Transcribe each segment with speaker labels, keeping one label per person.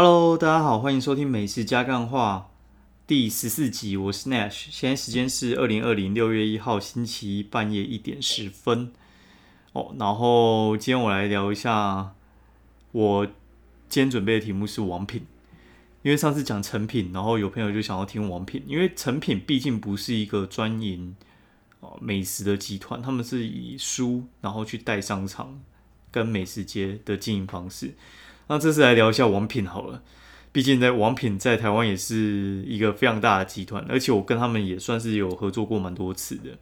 Speaker 1: Hello，大家好，欢迎收听《美食加干话》第十四集，我是 Nash，现在时间是二零二零六月一号星期一半夜一点十分。哦，然后今天我来聊一下，我今天准备的题目是王品，因为上次讲成品，然后有朋友就想要听王品，因为成品毕竟不是一个专营哦美食的集团，他们是以书然后去带商场跟美食街的经营方式。那这次来聊一下王品好了，毕竟在王品在台湾也是一个非常大的集团，而且我跟他们也算是有合作过蛮多次的。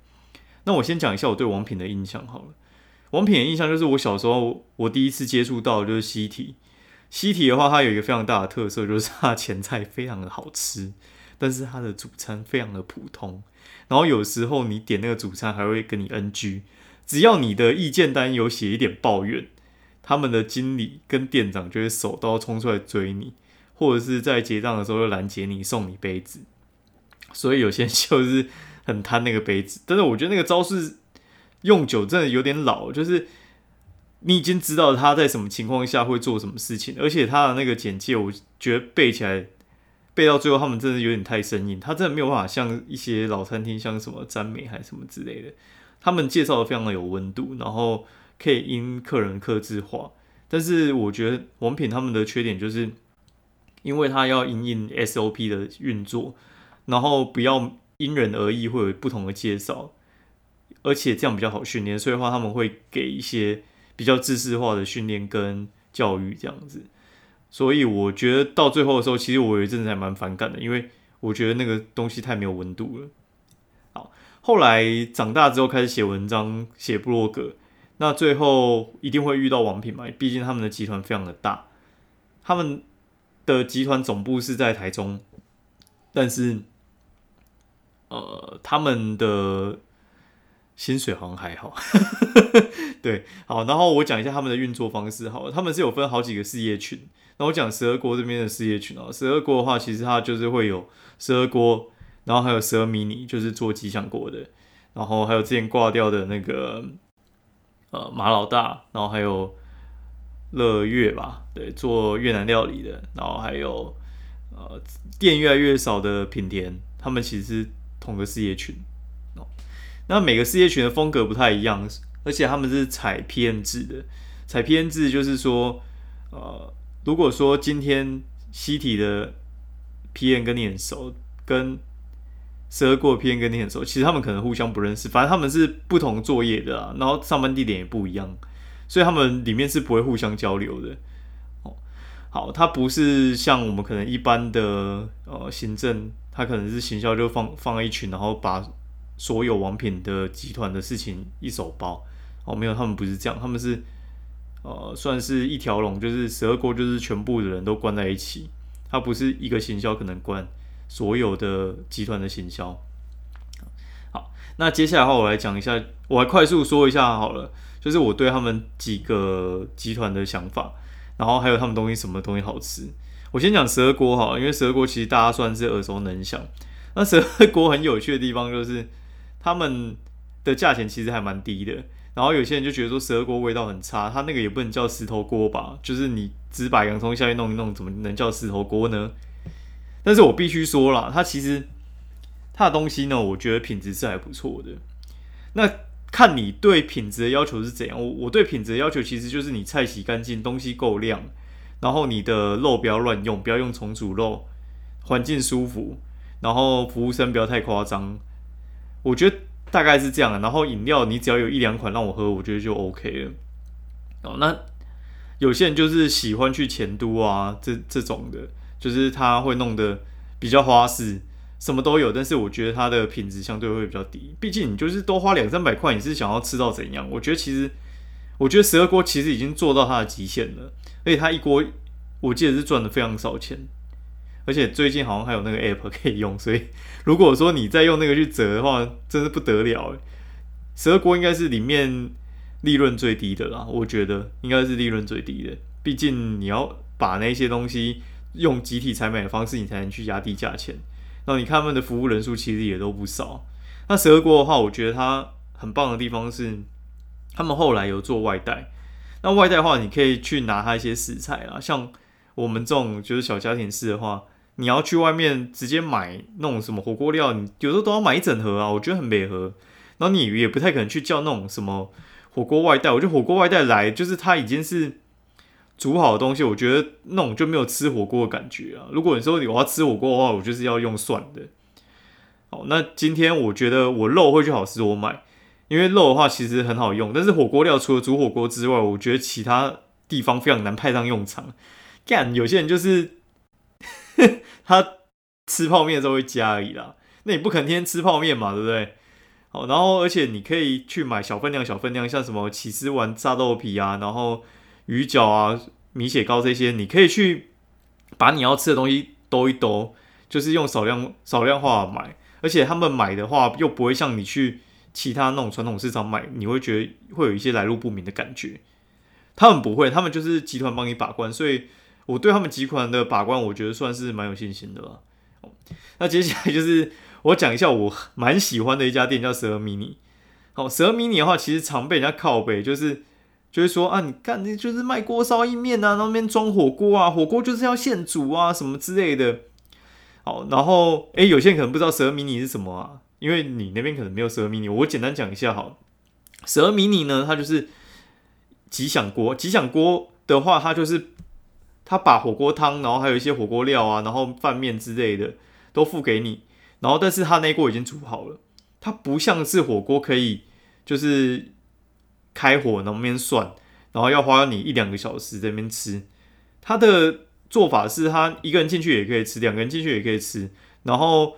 Speaker 1: 那我先讲一下我对王品的印象好了。王品的印象就是我小时候我第一次接触到就是西体，西体的话它有一个非常大的特色，就是它的前菜非常的好吃，但是它的主餐非常的普通。然后有时候你点那个主餐还会跟你 NG，只要你的意见单有写一点抱怨。他们的经理跟店长就会手刀冲出来追你，或者是在结账的时候又拦截你送你杯子，所以有些就是很贪那个杯子。但是我觉得那个招式用久真的有点老，就是你已经知道他在什么情况下会做什么事情，而且他的那个简介，我觉得背起来背到最后，他们真的有点太生硬，他真的没有办法像一些老餐厅，像什么詹美还是什么之类的，他们介绍的非常的有温度，然后。可以因客人克制化，但是我觉得王品他们的缺点就是，因为他要因应 SOP 的运作，然后不要因人而异，会有不同的介绍，而且这样比较好训练，所以的话他们会给一些比较知识化的训练跟教育这样子，所以我觉得到最后的时候，其实我有一阵子还蛮反感的，因为我觉得那个东西太没有温度了。好，后来长大之后开始写文章，写部落格。那最后一定会遇到王品嘛？毕竟他们的集团非常的大，他们的集团总部是在台中，但是，呃，他们的薪水好像还好。对，好，然后我讲一下他们的运作方式。好，他们是有分好几个事业群。那我讲十二国这边的事业群哦，十二国的话，其实它就是会有十二国，然后还有十二迷你，就是做吉祥国的，然后还有之前挂掉的那个。呃，马老大，然后还有乐越吧，对，做越南料理的，然后还有呃，店越来越少的品田，他们其实是同个事业群哦。那每个事业群的风格不太一样，而且他们是采 PM 制的，采 PM 制就是说，呃，如果说今天西体的 PM 跟你很熟，跟十二过片跟你很熟，其实他们可能互相不认识，反正他们是不同作业的啊，然后上班地点也不一样，所以他们里面是不会互相交流的。哦，好，它不是像我们可能一般的呃行政，它可能是行销就放放一群，然后把所有王品的集团的事情一手包。哦，没有，他们不是这样，他们是呃算是一条龙，就是十二过就是全部的人都关在一起，它不是一个行销可能关。所有的集团的行销，好，那接下来的话，我来讲一下，我来快速说一下好了，就是我对他们几个集团的想法，然后还有他们东西什么东西好吃。我先讲蛇锅哈，因为蛇锅其实大家算是耳熟能详。那蛇锅很有趣的地方就是，他们的价钱其实还蛮低的。然后有些人就觉得说蛇锅味道很差，它那个也不能叫石头锅吧？就是你只把洋葱下去弄一弄，怎么能叫石头锅呢？但是我必须说了，它其实它的东西呢，我觉得品质是还不错的。那看你对品质的要求是怎样。我我对品质的要求其实就是你菜洗干净，东西够亮，然后你的肉不要乱用，不要用重组肉，环境舒服，然后服务生不要太夸张。我觉得大概是这样的。然后饮料你只要有一两款让我喝，我觉得就 OK 了。哦，那有些人就是喜欢去前都啊，这这种的。就是它会弄得比较花式，什么都有，但是我觉得它的品质相对会比较低。毕竟你就是多花两三百块，你是想要吃到怎样？我觉得其实，我觉得十二锅其实已经做到它的极限了，而且它一锅我记得是赚的非常少钱，而且最近好像还有那个 app 可以用，所以如果说你再用那个去折的话，真是不得了十二锅应该是里面利润最低的啦，我觉得应该是利润最低的，毕竟你要把那些东西。用集体采买的方式，你才能去压低价钱。然后你看他们的服务人数其实也都不少。那十二锅的话，我觉得它很棒的地方是，他们后来有做外带。那外带的话，你可以去拿它一些食材啊，像我们这种就是小家庭式的话，你要去外面直接买那种什么火锅料，你有时候都要买一整盒啊，我觉得很美盒。然后你也不太可能去叫那种什么火锅外带，我觉得火锅外带来就是它已经是煮好的东西，我觉得那种就没有吃火锅的感觉啊。如果你说我要吃火锅的话，我就是要用蒜的。好，那今天我觉得我肉会去好吃我买，因为肉的话其实很好用，但是火锅料除了煮火锅之外，我觉得其他地方非常难派上用场。干，有些人就是 他吃泡面的时候会加而已啦，那你不肯天天吃泡面嘛，对不对？好，然后而且你可以去买小分量、小分量，像什么起司丸、炸豆皮啊，然后鱼饺啊、米血糕这些，你可以去把你要吃的东西兜一兜，就是用少量少量化买，而且他们买的话又不会像你去其他那种传统市场买，你会觉得会有一些来路不明的感觉。他们不会，他们就是集团帮你把关，所以。我对他们集团的把关，我觉得算是蛮有信心的吧。那接下来就是我讲一下我蛮喜欢的一家店，叫蛇迷你。好，蛇迷你的话，其实常被人家靠背，就是就是说啊，你看那就是卖锅烧意面啊，那边装火锅啊，火锅就是要现煮啊，什么之类的。好，然后诶，有些人可能不知道蛇迷你是什么啊，因为你那边可能没有蛇迷你，我简单讲一下好。蛇迷你呢，它就是吉祥锅，吉祥锅的话，它就是。他把火锅汤，然后还有一些火锅料啊，然后饭面之类的都付给你，然后但是他那锅已经煮好了，它不像是火锅可以就是开火那边涮，然后要花你一两个小时在那边吃。他的做法是他一个人进去也可以吃，两个人进去也可以吃。然后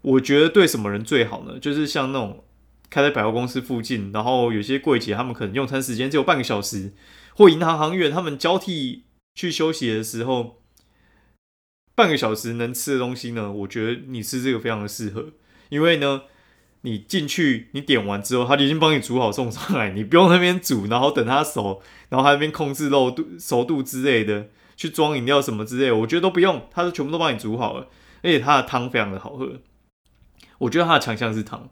Speaker 1: 我觉得对什么人最好呢？就是像那种开在百货公司附近，然后有些柜姐他们可能用餐时间只有半个小时，或银行行员他们交替。去休息的时候，半个小时能吃的东西呢？我觉得你吃这个非常的适合，因为呢，你进去你点完之后，他就已经帮你煮好送上来，你不用那边煮，然后等它熟，然后他那边控制肉度、熟度之类的，去装饮料什么之类的，我觉得都不用，他是全部都帮你煮好了，而且它的汤非常的好喝。我觉得它的强项是汤，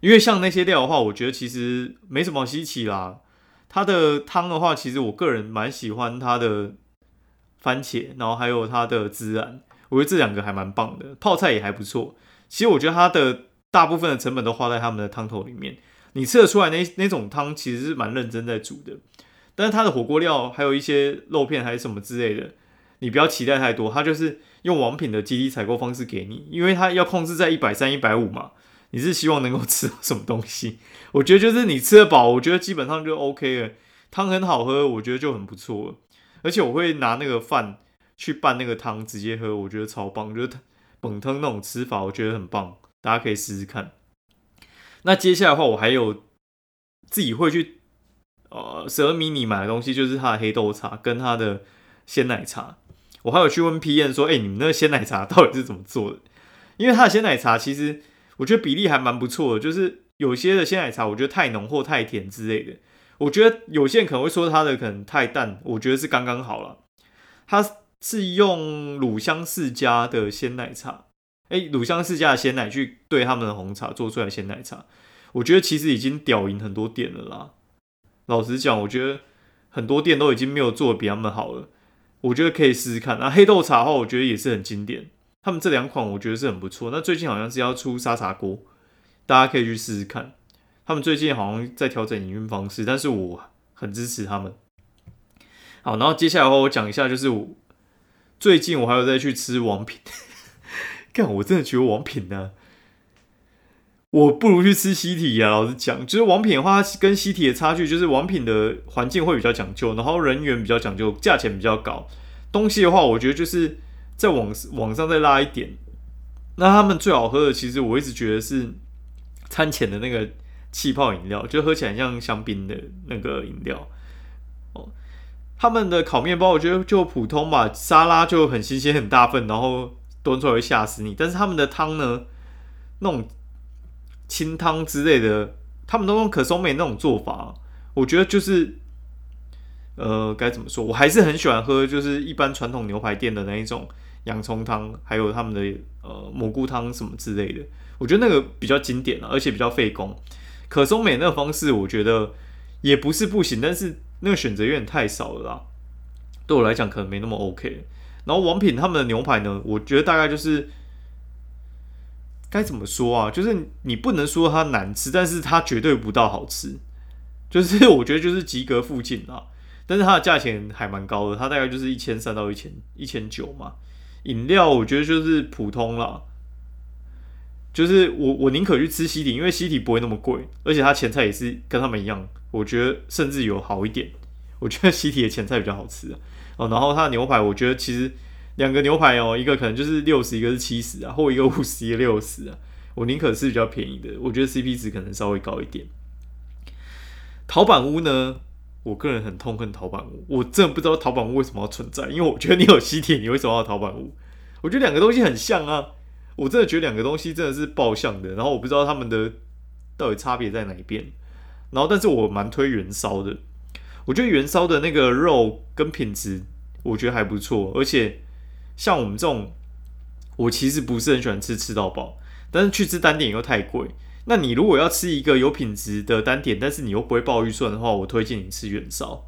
Speaker 1: 因为像那些料的话，我觉得其实没什么稀奇啦。它的汤的话，其实我个人蛮喜欢它的。番茄，然后还有它的孜然，我觉得这两个还蛮棒的，泡菜也还不错。其实我觉得它的大部分的成本都花在他们的汤头里面，你吃得出来那那种汤其实是蛮认真在煮的。但是它的火锅料还有一些肉片还是什么之类的，你不要期待太多，它就是用王品的集体采购方式给你，因为它要控制在一百三、一百五嘛，你是希望能够吃到什么东西？我觉得就是你吃得饱，我觉得基本上就 OK 了，汤很好喝，我觉得就很不错了。而且我会拿那个饭去拌那个汤直接喝，我觉得超棒，就是本汤那种吃法，我觉得很棒，大家可以试试看。那接下来的话，我还有自己会去呃蛇迷你买的东西，就是它的黑豆茶跟它的鲜奶茶。我还有去问 P N 说，哎，你们那个鲜奶茶到底是怎么做的？因为它的鲜奶茶其实我觉得比例还蛮不错的，就是有些的鲜奶茶我觉得太浓或太甜之类的。我觉得有些人可能会说它的可能太淡，我觉得是刚刚好了。它是用乳香世家的鲜奶茶，哎，乳香世家的鲜奶去兑他们的红茶做出来鲜奶茶，我觉得其实已经屌赢很多店了啦。老实讲，我觉得很多店都已经没有做的比他们好了。我觉得可以试试看。那黑豆茶的话，我觉得也是很经典。他们这两款我觉得是很不错。那最近好像是要出沙茶锅，大家可以去试试看。他们最近好像在调整营运方式，但是我很支持他们。好，然后接下来的话，我讲一下，就是我最近我还有在去吃王品。我真的觉得王品呢，我不如去吃西体啊。老实讲，就是王品的话，跟西体的差距就是王品的环境会比较讲究，然后人员比较讲究，价钱比较高。东西的话，我觉得就是在网网上再拉一点。那他们最好喝的，其实我一直觉得是餐前的那个。气泡饮料就喝起来像香槟的那个饮料哦。他们的烤面包我觉得就普通吧，沙拉就很新鲜很大份，然后端出来会吓死你。但是他们的汤呢，那种清汤之类的，他们都用可松美那种做法，我觉得就是呃该怎么说，我还是很喜欢喝，就是一般传统牛排店的那一种洋葱汤，还有他们的呃蘑菇汤什么之类的，我觉得那个比较经典了，而且比较费工。可松美那个方式，我觉得也不是不行，但是那个选择有点太少了啦。对我来讲，可能没那么 OK。然后王品他们的牛排呢，我觉得大概就是该怎么说啊？就是你不能说它难吃，但是它绝对不到好吃，就是我觉得就是及格附近啊。但是它的价钱还蛮高的，它大概就是一千三到一千一千九嘛。饮料我觉得就是普通啦，就是我我宁可去吃西体，因为西体不会那么贵，而且它前菜也是跟他们一样，我觉得甚至有好一点。我觉得西体的前菜比较好吃。哦，然后它的牛排，我觉得其实两个牛排哦，一个可能就是六十，一个是七十啊，或一个五十，一个六十啊。我宁可是比较便宜的，我觉得 CP 值可能稍微高一点。陶板屋呢，我个人很痛恨陶板屋，我真的不知道陶板屋为什么要存在，因为我觉得你有西铁，你为什么要陶板屋？我觉得两个东西很像啊，我真的觉得两个东西真的是爆像的，然后我不知道他们的到底差别在哪一边，然后但是我蛮推原烧的。我觉得元烧的那个肉跟品质，我觉得还不错。而且像我们这种，我其实不是很喜欢吃吃到饱，但是去吃单点又太贵。那你如果要吃一个有品质的单点，但是你又不会爆预算的话，我推荐你吃元烧。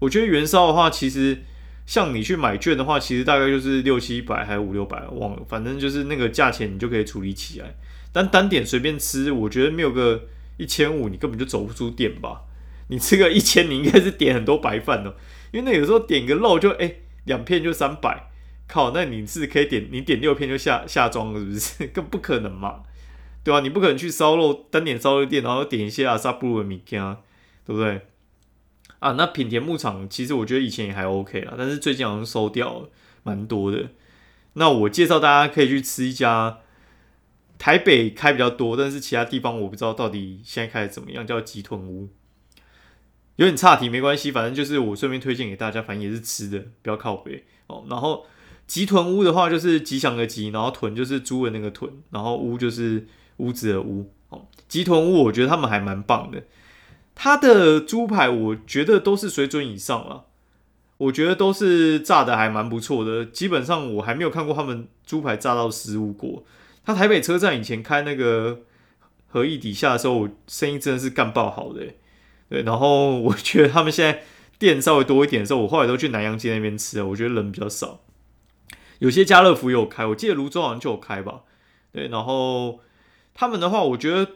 Speaker 1: 我觉得元烧的话，其实像你去买券的话，其实大概就是六七百还五六百，忘了，反正就是那个价钱你就可以处理起来。但单点随便吃，我觉得没有个一千五，你根本就走不出店吧。你吃个一千，你应该是点很多白饭哦，因为那有时候点个肉就哎两片就三百，靠，那你是可以点你点六片就下下装了，是不是？更不可能嘛，对吧？你不可能去烧肉单点烧肉店，然后点一些阿萨布鲁米干，对不对？啊，那品田牧场其实我觉得以前也还 OK 啦，但是最近好像收掉了蛮多的。那我介绍大家可以去吃一家台北开比较多，但是其他地方我不知道到底现在开的怎么样，叫吉屯屋。有点差题没关系，反正就是我顺便推荐给大家，反正也是吃的，不要靠背哦。然后吉豚屋的话，就是吉祥的吉，然后豚就是猪的那个豚，然后屋就是屋子的屋。哦，吉豚屋我觉得他们还蛮棒的，它的猪排我觉得都是水准以上了，我觉得都是炸的还蛮不错的。基本上我还没有看过他们猪排炸到失误过。他台北车站以前开那个合意底下的时候，生意真的是干爆好的。对，然后我觉得他们现在店稍微多一点的时候，我后来都去南洋街那边吃了。我觉得人比较少，有些家乐福有开，我记得泸州好像就有开吧。对，然后他们的话，我觉得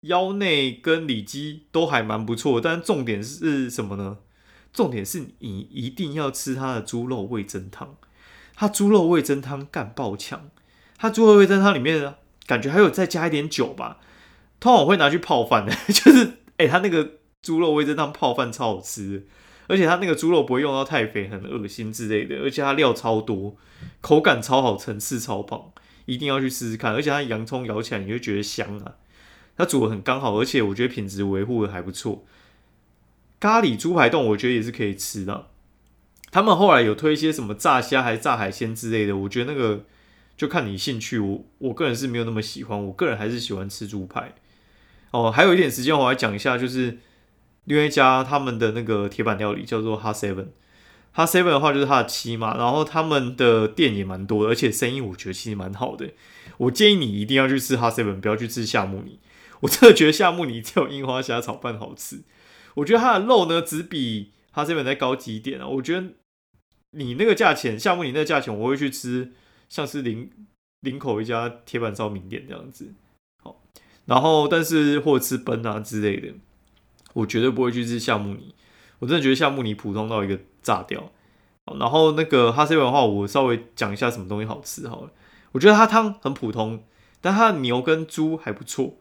Speaker 1: 腰内跟里脊都还蛮不错，但重点是什么呢？重点是你一定要吃它的猪肉味增汤，它猪肉味增汤干爆强，它猪肉味增汤里面感觉还有再加一点酒吧，通常我会拿去泡饭的，就是哎，它那个。猪肉味噌汤泡饭超好吃，而且它那个猪肉不会用到太肥、很恶心之类的，而且它料超多，口感超好，层次超棒，一定要去试试看。而且它洋葱咬起来你就觉得香啊，它煮的很刚好，而且我觉得品质维护的还不错。咖喱猪排冻我觉得也是可以吃的。他们后来有推一些什么炸虾还是炸海鲜之类的，我觉得那个就看你兴趣。我我个人是没有那么喜欢，我个人还是喜欢吃猪排。哦，还有一点时间，我来讲一下，就是。另外一家他们的那个铁板料理叫做哈 seven，哈 seven 的话就是他的七嘛，然后他们的店也蛮多，而且生意我觉得其实蛮好的。我建议你一定要去吃哈 seven，不要去吃夏目尼。我真的觉得夏目尼只有樱花虾炒饭好吃。我觉得它的肉呢只比哈 seven 再高级一点啊。我觉得你那个价钱，夏目尼那个价钱，我会去吃像是林林口一家铁板烧名店这样子。好，然后但是或者吃奔啊之类的。我绝对不会去吃夏目尼，我真的觉得夏目尼普通到一个炸掉。然后那个哈 C 文的话，我稍微讲一下什么东西好吃好了。我觉得它汤很普通，但它的牛跟猪还不错。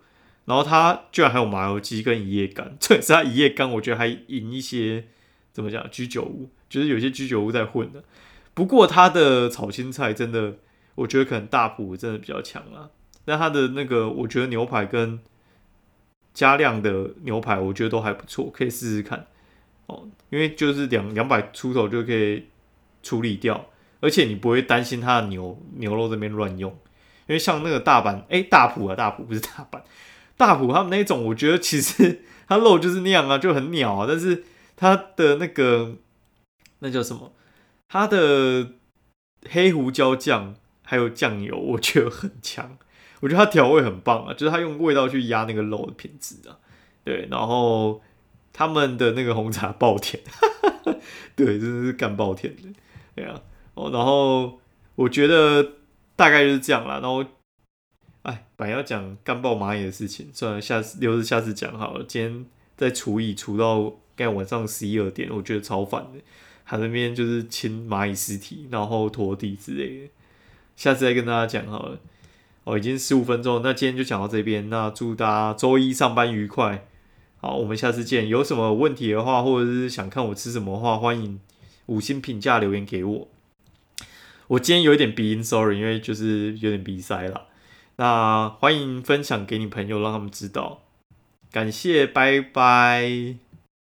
Speaker 1: 然后它居然还有麻油鸡跟一夜干，这也是它一夜干，我觉得还引一些怎么讲居酒屋，就是有些居酒屋在混的。不过它的炒青菜真的，我觉得可能大埔真的比较强啊。但它的那个，我觉得牛排跟加量的牛排，我觉得都还不错，可以试试看哦。因为就是两两百出头就可以处理掉，而且你不会担心它的牛牛肉这边乱用。因为像那个大阪，哎，大埔啊，大埔 不是大阪，大埔他们那种，我觉得其实它肉就是那样啊，就很鸟啊。但是它的那个那叫什么？它的黑胡椒酱还有酱油，我觉得很强。我觉得它调味很棒啊，就是它用味道去压那个肉的品质啊，对，然后他们的那个红茶爆甜，对，真的是干爆甜的，对啊，哦，然后我觉得大概就是这样啦。然后，哎，本来要讲干爆蚂蚁的事情，算了，下次留着下次讲好了。今天在除蚁除到该晚上十一二点，我觉得超烦的。他那边就是清蚂蚁尸体，然后拖地之类的。下次再跟大家讲好了。哦，已经十五分钟，那今天就讲到这边。那祝大家周一上班愉快。好，我们下次见。有什么问题的话，或者是想看我吃什么的话，欢迎五星评价留言给我。我今天有一点鼻音，sorry，因为就是有点鼻塞了。那欢迎分享给你朋友，让他们知道。感谢，拜拜。